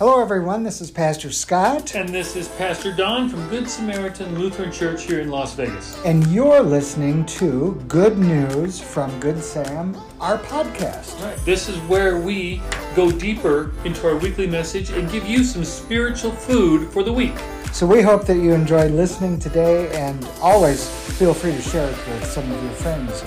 Hello, everyone. This is Pastor Scott. And this is Pastor Don from Good Samaritan Lutheran Church here in Las Vegas. And you're listening to Good News from Good Sam, our podcast. Right. This is where we go deeper into our weekly message and give you some spiritual food for the week. So we hope that you enjoyed listening today and always feel free to share it with some of your friends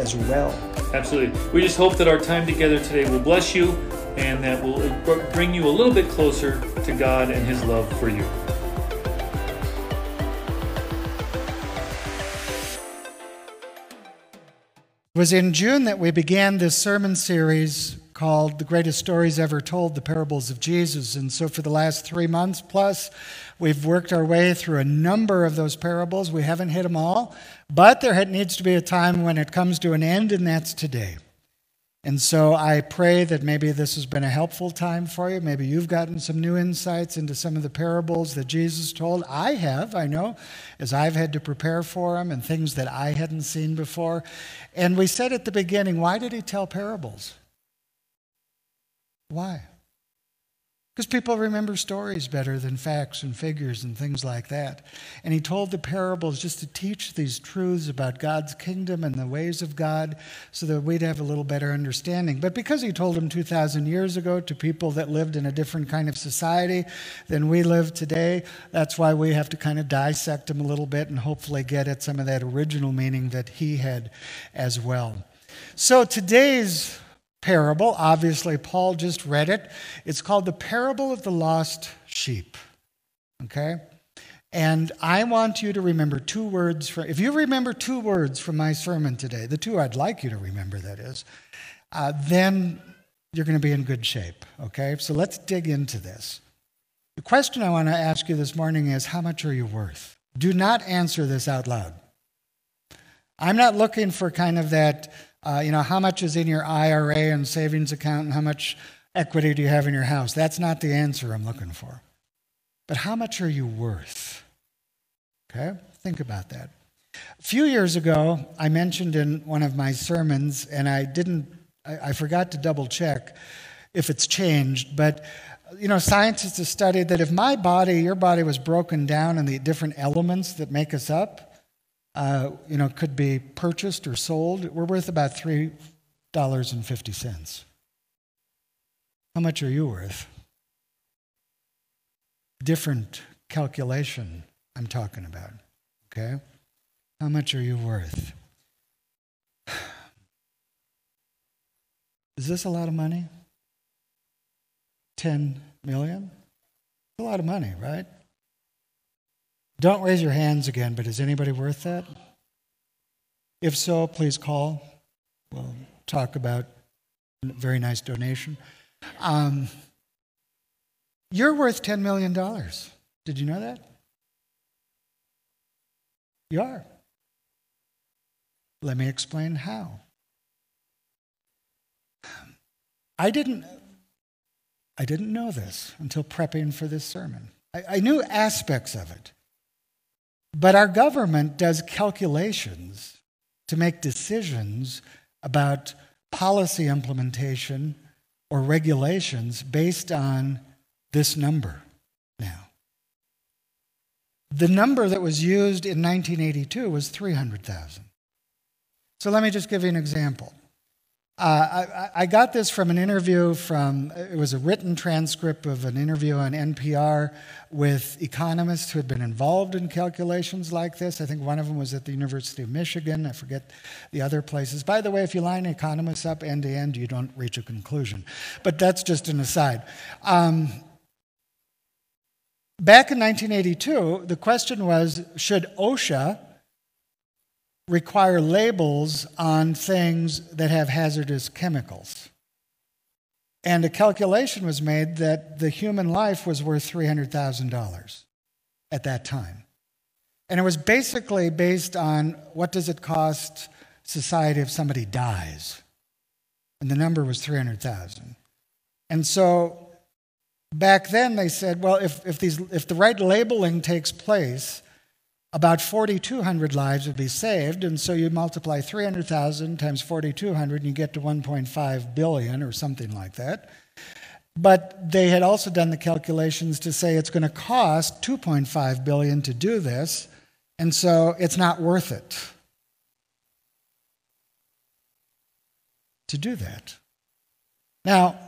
as well. Absolutely. We just hope that our time together today will bless you and that will bring you a little bit closer to God and His love for you. It was in June that we began this sermon series called The Greatest Stories Ever Told The Parables of Jesus. And so, for the last three months plus, we've worked our way through a number of those parables. We haven't hit them all, but there needs to be a time when it comes to an end, and that's today. And so I pray that maybe this has been a helpful time for you. Maybe you've gotten some new insights into some of the parables that Jesus told. I have, I know, as I've had to prepare for them and things that I hadn't seen before. And we said at the beginning, why did he tell parables? Why? Because people remember stories better than facts and figures and things like that. And he told the parables just to teach these truths about God's kingdom and the ways of God so that we'd have a little better understanding. But because he told them 2,000 years ago to people that lived in a different kind of society than we live today, that's why we have to kind of dissect them a little bit and hopefully get at some of that original meaning that he had as well. So today's parable. Obviously, Paul just read it. It's called the parable of the lost sheep. Okay? And I want you to remember two words. If you remember two words from my sermon today, the two I'd like you to remember, that is, uh, then you're going to be in good shape. Okay? So let's dig into this. The question I want to ask you this morning is how much are you worth? Do not answer this out loud. I'm not looking for kind of that uh, you know, how much is in your IRA and savings account and how much equity do you have in your house? That's not the answer I'm looking for. But how much are you worth? Okay? Think about that. A few years ago, I mentioned in one of my sermons, and I didn't, I, I forgot to double check if it's changed, but you know, scientists have studied that if my body, your body was broken down in the different elements that make us up, uh, you know, could be purchased or sold. We're worth about $3.50. How much are you worth? Different calculation I'm talking about, okay? How much are you worth? Is this a lot of money? 10 million? a lot of money, right? Don't raise your hands again, but is anybody worth that? If so, please call. We'll talk about a very nice donation. Um, you're worth $10 million. Did you know that? You are. Let me explain how. I didn't, I didn't know this until prepping for this sermon. I, I knew aspects of it. But our government does calculations to make decisions about policy implementation or regulations based on this number now. The number that was used in 1982 was 300,000. So let me just give you an example. Uh, I, I, got this from an interview from, it was a written transcript of an interview on NPR with economists who had been involved in calculations like this. I think one of them was at the University of Michigan. I forget the other places. By the way, if you line economists up end to end, you don't reach a conclusion. But that's just an aside. Um, back in 1982, the question was should OSHA require labels on things that have hazardous chemicals. And a calculation was made that the human life was worth $300,000 at that time. And it was basically based on what does it cost society if somebody dies? And the number was 300,000. And so back then they said, well, if, if, these, if the right labeling takes place, about 4,200 lives would be saved. And so you multiply 300,000 times 4,200 and you get to 1.5 billion or something like that. but they had also done the calculations to say it's going to cost 2.5 billion to do this, and so it's not worth it to do that. Now,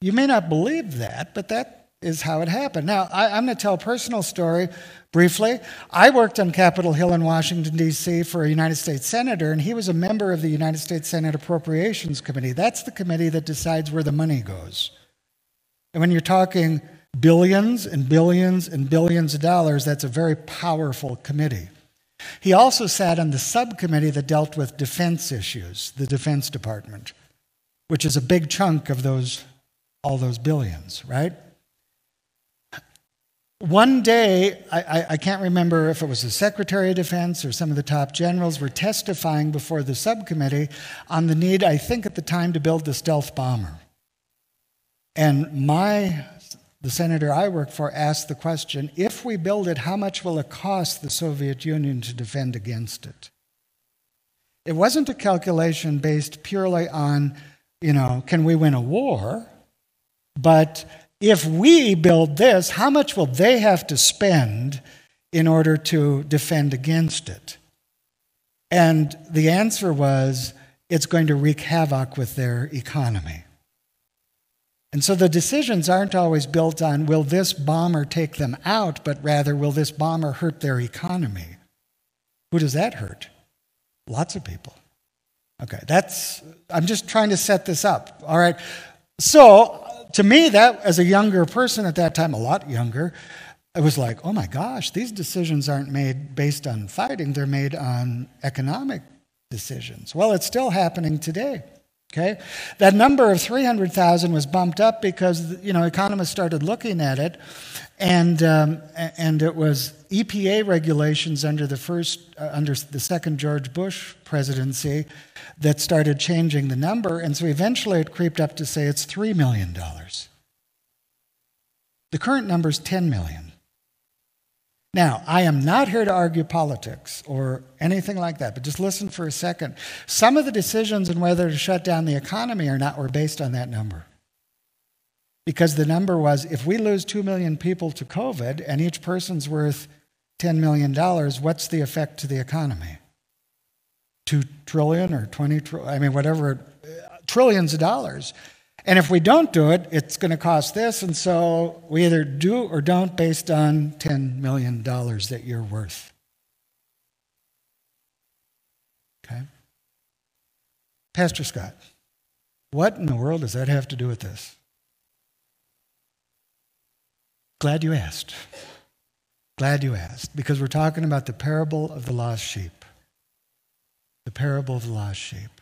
you may not believe that, but that is how it happened. Now, I, am going to tell a personal story briefly. I worked on Capitol Hill in Washington, D.C. for a United States Senator, and he was a member of the United States Senate Appropriations Committee. That's the committee that decides where the money goes. And when you're talking billions and billions and billions of dollars, that's a very powerful committee. He also sat on the subcommittee that dealt with defense issues, the Defense Department, which is a big chunk of those all those billions, right? One day, I, I, can't remember if it was the Secretary of Defense or some of the top generals were testifying before the subcommittee on the need, I think at the time, to build the stealth bomber. And my, the senator I work for, asked the question if we build it, how much will it cost the Soviet Union to defend against it? It wasn't a calculation based purely on, you know, can we win a war? But if we build this, how much will they have to spend in order to defend against it? And the answer was it's going to wreak havoc with their economy. And so the decisions aren't always built on will this bomber take them out, but rather will this bomber hurt their economy? Who does that hurt? Lots of people. Okay, that's, I'm just trying to set this up. All right. So to me, that as a younger person at that time, a lot younger, it was like, oh my gosh, these decisions aren't made based on fighting, they're made on economic decisions. Well, it's still happening today. Okay? That number of 300,000 was bumped up because, you know, economists started looking at it, and, um, and it was EPA regulations under the first, uh, under the second George Bush presidency that started changing the number, and so eventually it creeped up to say it's $3 million. The current number is $10 million. Now, I am not here to argue politics or anything like that, but just listen for a second. Some of the decisions on whether to shut down the economy or not were based on that number. Because the number was if we lose 2 million people to COVID and each person's worth $10 million, what's the effect to the economy? 2 trillion or 20 trillion, I mean, whatever, uh, trillions of dollars. And if we don't do it, it's going to cost this. And so we either do or don't based on $10 million that you're worth. Okay? Pastor Scott, what in the world does that have to do with this? Glad you asked. Glad you asked, because we're talking about the parable of the lost sheep. The parable of the lost sheep.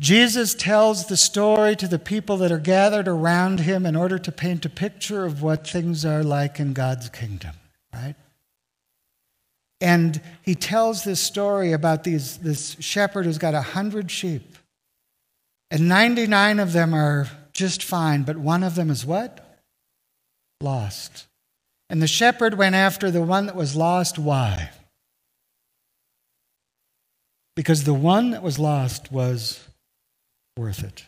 Jesus tells the story to the people that are gathered around him in order to paint a picture of what things are like in God's kingdom, right? And he tells this story about these, this shepherd who's got a hundred sheep, and 99 of them are just fine, but one of them is what? Lost. And the shepherd went after the one that was lost. Why? Because the one that was lost was worth it.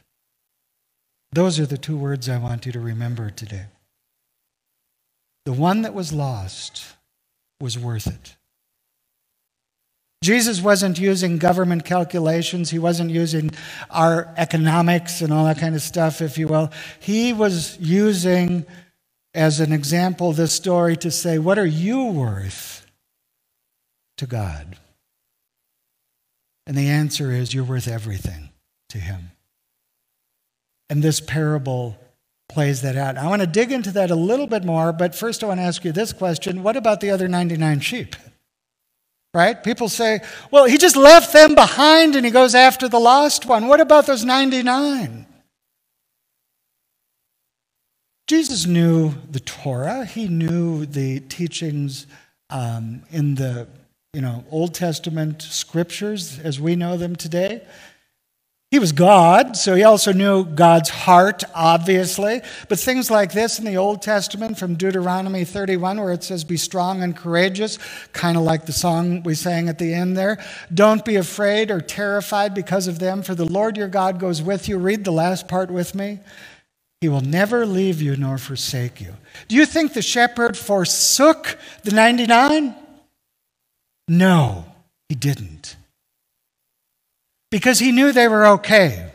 Those are the two words I want you to remember today. The one that was lost was worth it. Jesus wasn't using government calculations. He wasn't using our economics and all that kind of stuff, if you will. He was using, as an example, this story to say, What are you worth to God? And the answer is, You're worth everything to Him. And this parable plays that out. I want to dig into that a little bit more, but first I want to ask you this question What about the other 99 sheep? Right? People say, well, he just left them behind and he goes after the lost one. What about those 99? Jesus knew the Torah, he knew the teachings um, in the you know, Old Testament scriptures as we know them today. He was God, so he also knew God's heart, obviously. But things like this in the Old Testament from Deuteronomy 31, where it says, Be strong and courageous, kind of like the song we sang at the end there. Don't be afraid or terrified because of them, for the Lord your God goes with you. Read the last part with me. He will never leave you nor forsake you. Do you think the shepherd forsook the 99? No, he didn't. Because he knew they were okay.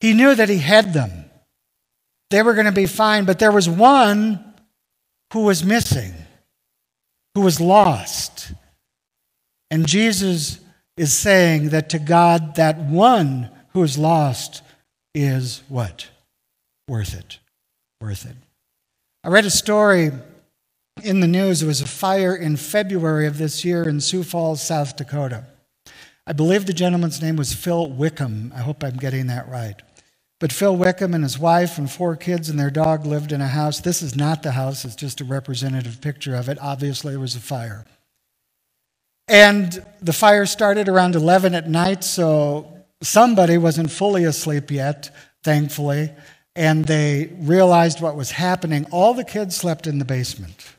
He knew that he had them. They were going to be fine, but there was one who was missing, who was lost. And Jesus is saying that to God, that one who is lost is what? Worth it. Worth it. I read a story in the news. There was a fire in February of this year in Sioux Falls, South Dakota. I believe the gentleman's name was Phil Wickham. I hope I'm getting that right. But Phil Wickham and his wife and four kids and their dog lived in a house. This is not the house, it's just a representative picture of it. Obviously, there was a fire. And the fire started around 11 at night, so somebody wasn't fully asleep yet, thankfully. And they realized what was happening. All the kids slept in the basement.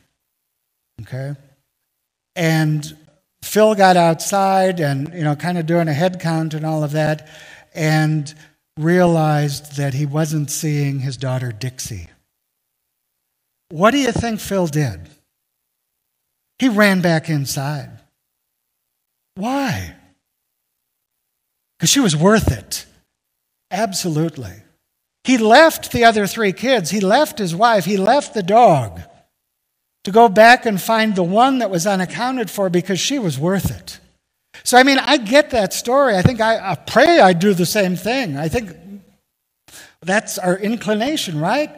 Okay? And Phil got outside and, you know, kind of doing a head count and all of that. And realized that he wasn't seeing his daughter Dixie. What do you think Phil did? He ran back inside. Why? Because she was worth it. Absolutely. He left the other three kids, he left his wife, he left the dog to go back and find the one that was unaccounted for because she was worth it. So, I mean, I get that story. I think I, I pray I do the same thing. I think that's our inclination, right?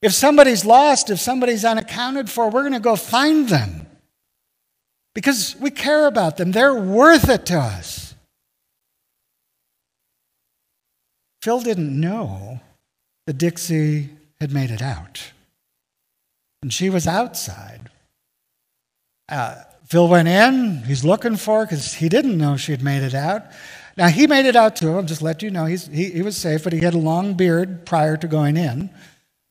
If somebody's lost, if somebody's unaccounted for, we're going to go find them because we care about them. They're worth it to us. Phil didn't know that Dixie had made it out, and she was outside. Uh, Phil went in, he's looking for her because he didn't know she'd made it out. Now, he made it out to him, just let you know, he, he was safe, but he had a long beard prior to going in.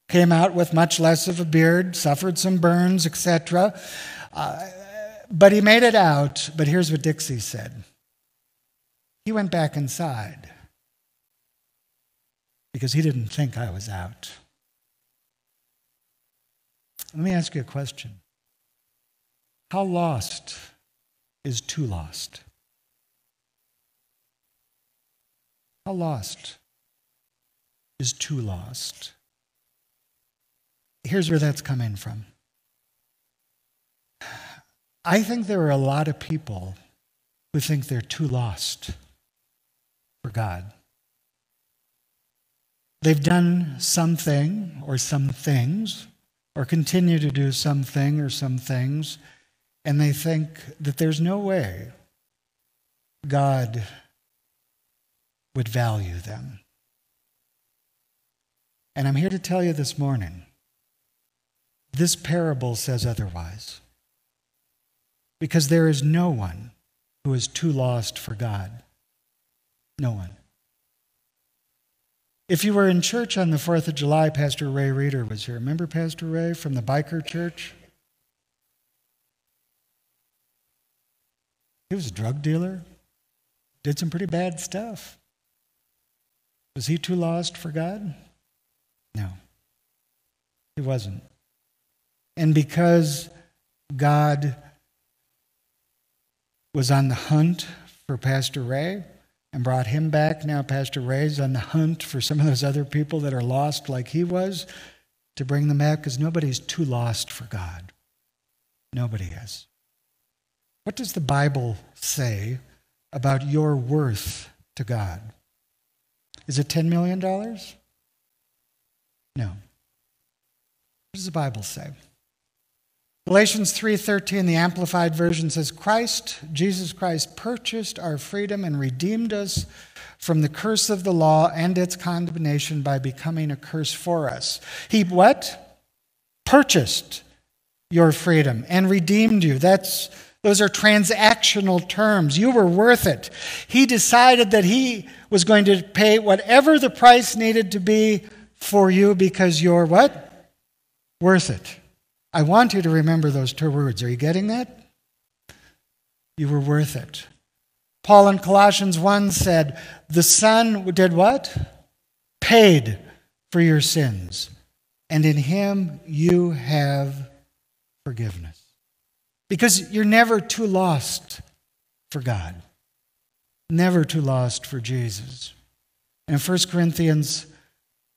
Came out with much less of a beard, suffered some burns, etc. Uh, but he made it out. But here's what Dixie said He went back inside because he didn't think I was out. Let me ask you a question How lost is too lost? How lost is too lost? Here's where that's coming from. I think there are a lot of people who think they're too lost for God. They've done something or some things, or continue to do something or some things, and they think that there's no way God would value them. And I'm here to tell you this morning this parable says otherwise. Because there is no one who is too lost for God. No one. If you were in church on the 4th of July, Pastor Ray Reeder was here. Remember Pastor Ray from the biker church? He was a drug dealer, did some pretty bad stuff. Was he too lost for God? No, he wasn't. And because God was on the hunt for Pastor Ray and brought him back, now Pastor Ray's on the hunt for some of those other people that are lost like he was to bring them back because nobody's too lost for God. Nobody is. What does the Bible say about your worth to God? Is it $10 million? No. What does the Bible say? Galatians 3:13 the amplified version says Christ Jesus Christ purchased our freedom and redeemed us from the curse of the law and its condemnation by becoming a curse for us. He what? Purchased your freedom and redeemed you. That's those are transactional terms. You were worth it. He decided that he was going to pay whatever the price needed to be for you because you're what? Worth it. I want you to remember those two words. Are you getting that? You were worth it. Paul in Colossians 1 said, The Son did what? Paid for your sins, and in him you have forgiveness. Because you're never too lost for God, never too lost for Jesus. In 1 Corinthians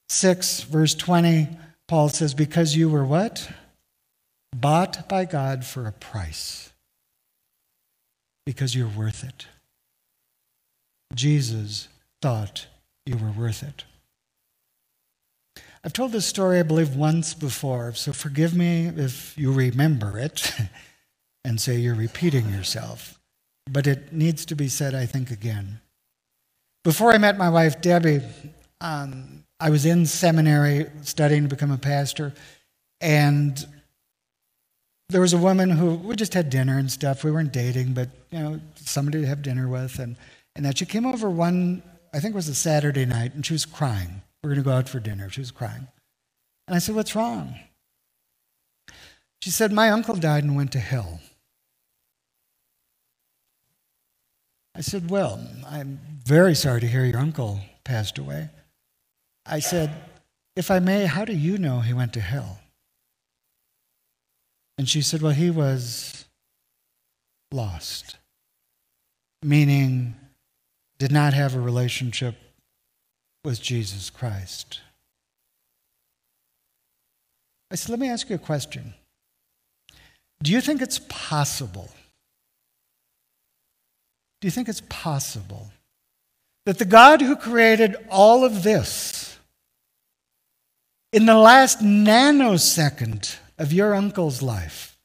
6, verse 20, Paul says, Because you were what? Bought by God for a price. Because you're worth it. Jesus thought you were worth it. I've told this story, I believe, once before, so forgive me if you remember it and say you're repeating yourself. But it needs to be said, I think, again. Before I met my wife, Debbie, um, I was in seminary studying to become a pastor, and there was a woman who we just had dinner and stuff. We weren't dating, but you know, somebody to have dinner with, and and that she came over one, I think it was a Saturday night, and she was crying. We're going to go out for dinner. She was crying. And I said, What's wrong? She said, My uncle died and went to hell. I said, Well, I'm very sorry to hear your uncle passed away. I said, If I may, how do you know he went to hell? And she said, Well, he was lost, meaning did not have a relationship with Jesus Christ. I said, let me ask you a question. Do you think it's possible? Do you think it's possible that the God who created all of this in the last nanosecond of your uncle's life,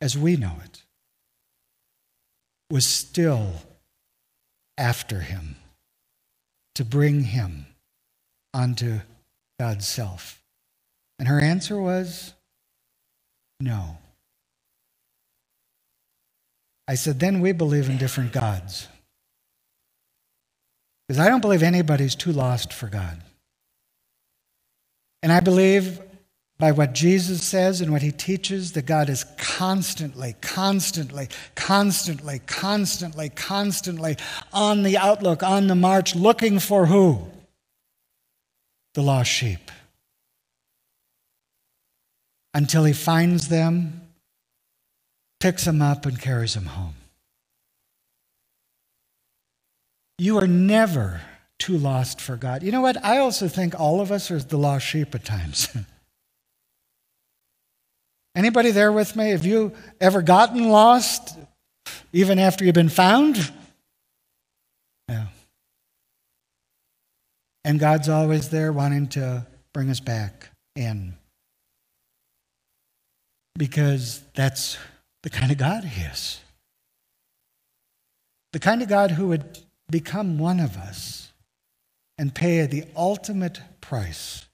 as we know it, was still after him? to bring him onto God's self? And her answer was no. I said, then we believe in different gods. Because I don't believe anybody's too lost for God. And I believe by what Jesus says and what he teaches that God is constantly, constantly, constantly, constantly, constantly on the outlook, on the march, looking for who? The lost sheep. Until he finds them, picks them up, and carries them home. You are never too lost for God. You know what? I also think all of us are the lost sheep at times. Anybody there with me? Have you ever gotten lost even after you've been found? Yeah. And God's always there wanting to bring us back in. Because that's the kind of God He is. The kind of God who would become one of us and pay the ultimate price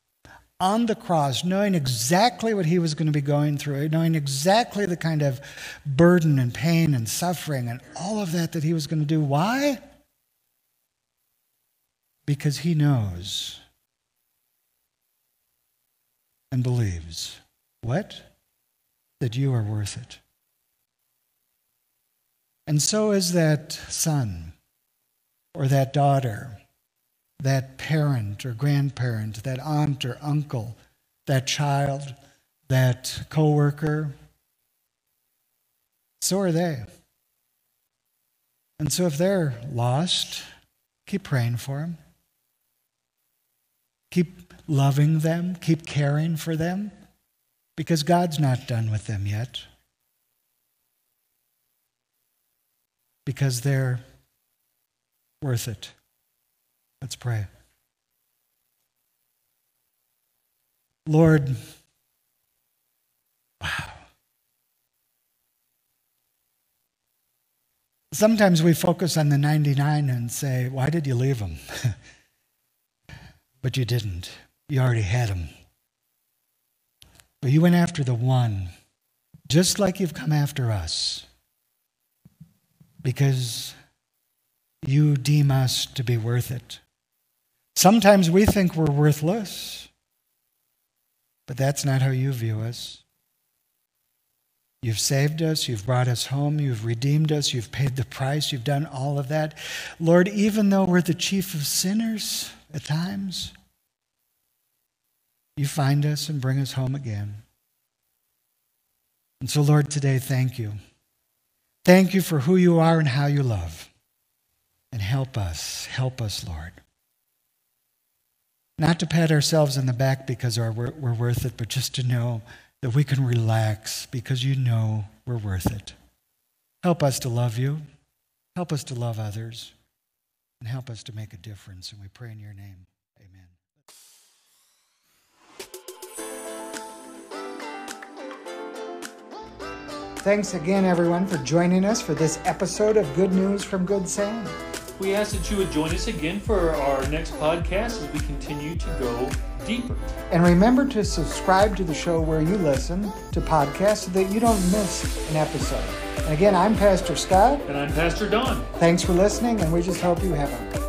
on the cross, knowing exactly what he was going to be going through, knowing exactly the kind of burden and pain and suffering and all of that that he was going to do. Why? Because he knows and believes what? That you are worth it. And so is that son or that daughter that parent or grandparent, that aunt or uncle, that child, that coworker. So are they. And so if they're lost, keep praying for them. Keep loving them, keep caring for them, because God's not done with them yet. Because they're worth it. Let's pray. Lord, wow. Sometimes we focus on the 99 and say, Why did you leave them? but you didn't. You already had them. But you went after the one, just like you've come after us, because you deem us to be worth it. Sometimes we think we're worthless, but that's not how you view us. You've saved us, you've brought us home, you've redeemed us, you've paid the price, you've done all of that. Lord, even though we're the chief of sinners at times, you find us and bring us home again. And so, Lord, today, thank you. Thank you for who you are and how you love. And help us, help us, Lord. Not to pat ourselves on the back because we're, we're worth it, but just to know that we can relax because you know we're worth it. Help us to love you. Help us to love others. And help us to make a difference. And we pray in your name. Amen. Thanks again, everyone, for joining us for this episode of Good News from Good Sam. We ask that you would join us again for our next podcast as we continue to go deeper. And remember to subscribe to the show where you listen to podcasts so that you don't miss an episode. And again, I'm Pastor Scott. And I'm Pastor Don. Thanks for listening, and we just hope you have a